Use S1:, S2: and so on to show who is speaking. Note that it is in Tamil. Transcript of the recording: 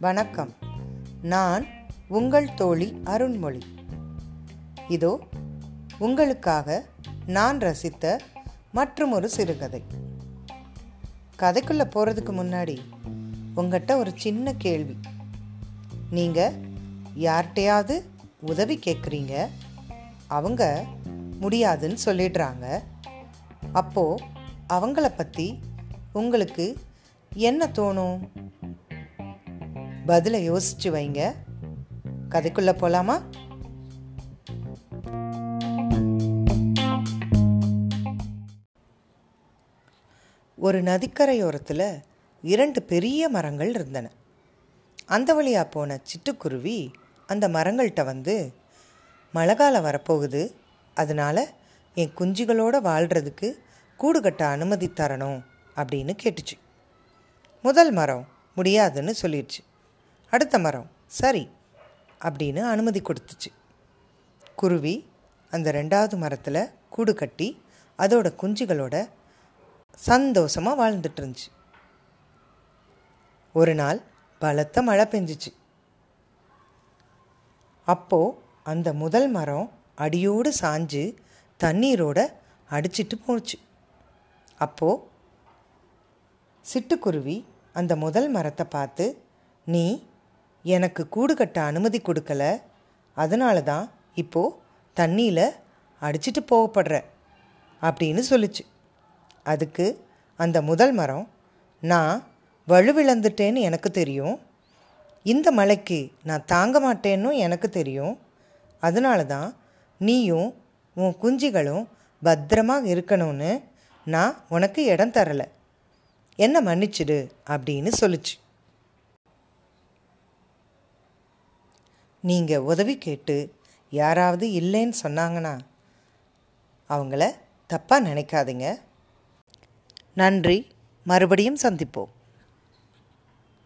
S1: வணக்கம். நான் உங்கள் தோழி அருண்மொழி. இதோ உங்களுக்காக நான் ரசித்த மற்றும் ஒரு சிறுகதை. கதைக்குள்ளே போகிறதுக்கு முன்னாடி உங்கள்கிட்ட ஒரு சின்ன கேள்வி. நீங்கள் யார்கிட்டையாவது உதவி கேட்குறீங்க அவங்க முடியாதுன்னு சொல்லிடுறாங்க. அப்போது அவங்கள பற்றி உங்களுக்கு என்ன தோணும்? பதிலை யோசிச்சு வைங்க. கதைக்குள்ளே போகலாமா ஒரு நதிக்கரையோரத்தில் இரண்டு பெரிய மரங்கள் இருந்தன. அந்த வழியாக போன சிட்டுக்குருவி அந்த மரங்கள்கிட்ட வந்து மழை காலம் வரப்போகுது. அதனால் என் குஞ்சுகளோடு வாழ்கிறதுக்கு கூடு கட்ட அனுமதி தரணும் அப்படின்னு கேட்டுச்சு. முதல் மரம் முடியாதுன்னு சொல்லிடுச்சு. அடுத்த மரம் சரி அப்படின்னு அனுமதி கொடுத்துச்சு. குருவி அந்த ரெண்டாவது மரத்தில் கூடு கட்டி அதோட குஞ்சுகளோட சந்தோஷமாக வாழ்ந்துட்டு இருந்துச்சு. ஒரு நாள் பலத்த மழை பெஞ்சிச்சு. அப்போது அந்த முதல் மரம் அடியோடு சாஞ்சு தண்ணீரோட அடிச்சிட்டு போச்சு. அப்போது சிட்டுக்குருவி அந்த முதல் மரத்தை பார்த்து நீ எனக்கு கூடு கட்ட அனுமதி கொடுக்கல. அதனால தான் இப்போது தண்ணியில் அடிச்சிட்டு போகப்படுற. அப்படின்னு சொல்லிச்சு. அதுக்கு அந்த முதல் மரம் நான் வலுவிழந்துட்டேன்னு எனக்கு தெரியும். இந்த மலைக்கு நான் தாங்க மாட்டேன்னு எனக்கு தெரியும். அதனால தான் நீயும் உன் குஞ்சுகளும் பத்திரமாக இருக்கணும்னு நான் உனக்கு இடம் தரலை. என்ன மன்னிச்சிடு அப்படின்னு சொல்லுச்சு. நீங்கள் உதவி கேட்டு யாராவது இல்லைன்னு சொன்னாங்கன்னா அவங்கள தப்பாக நினைக்காதீங்க. நன்றி. மறுபடியும் சந்திப்போம்.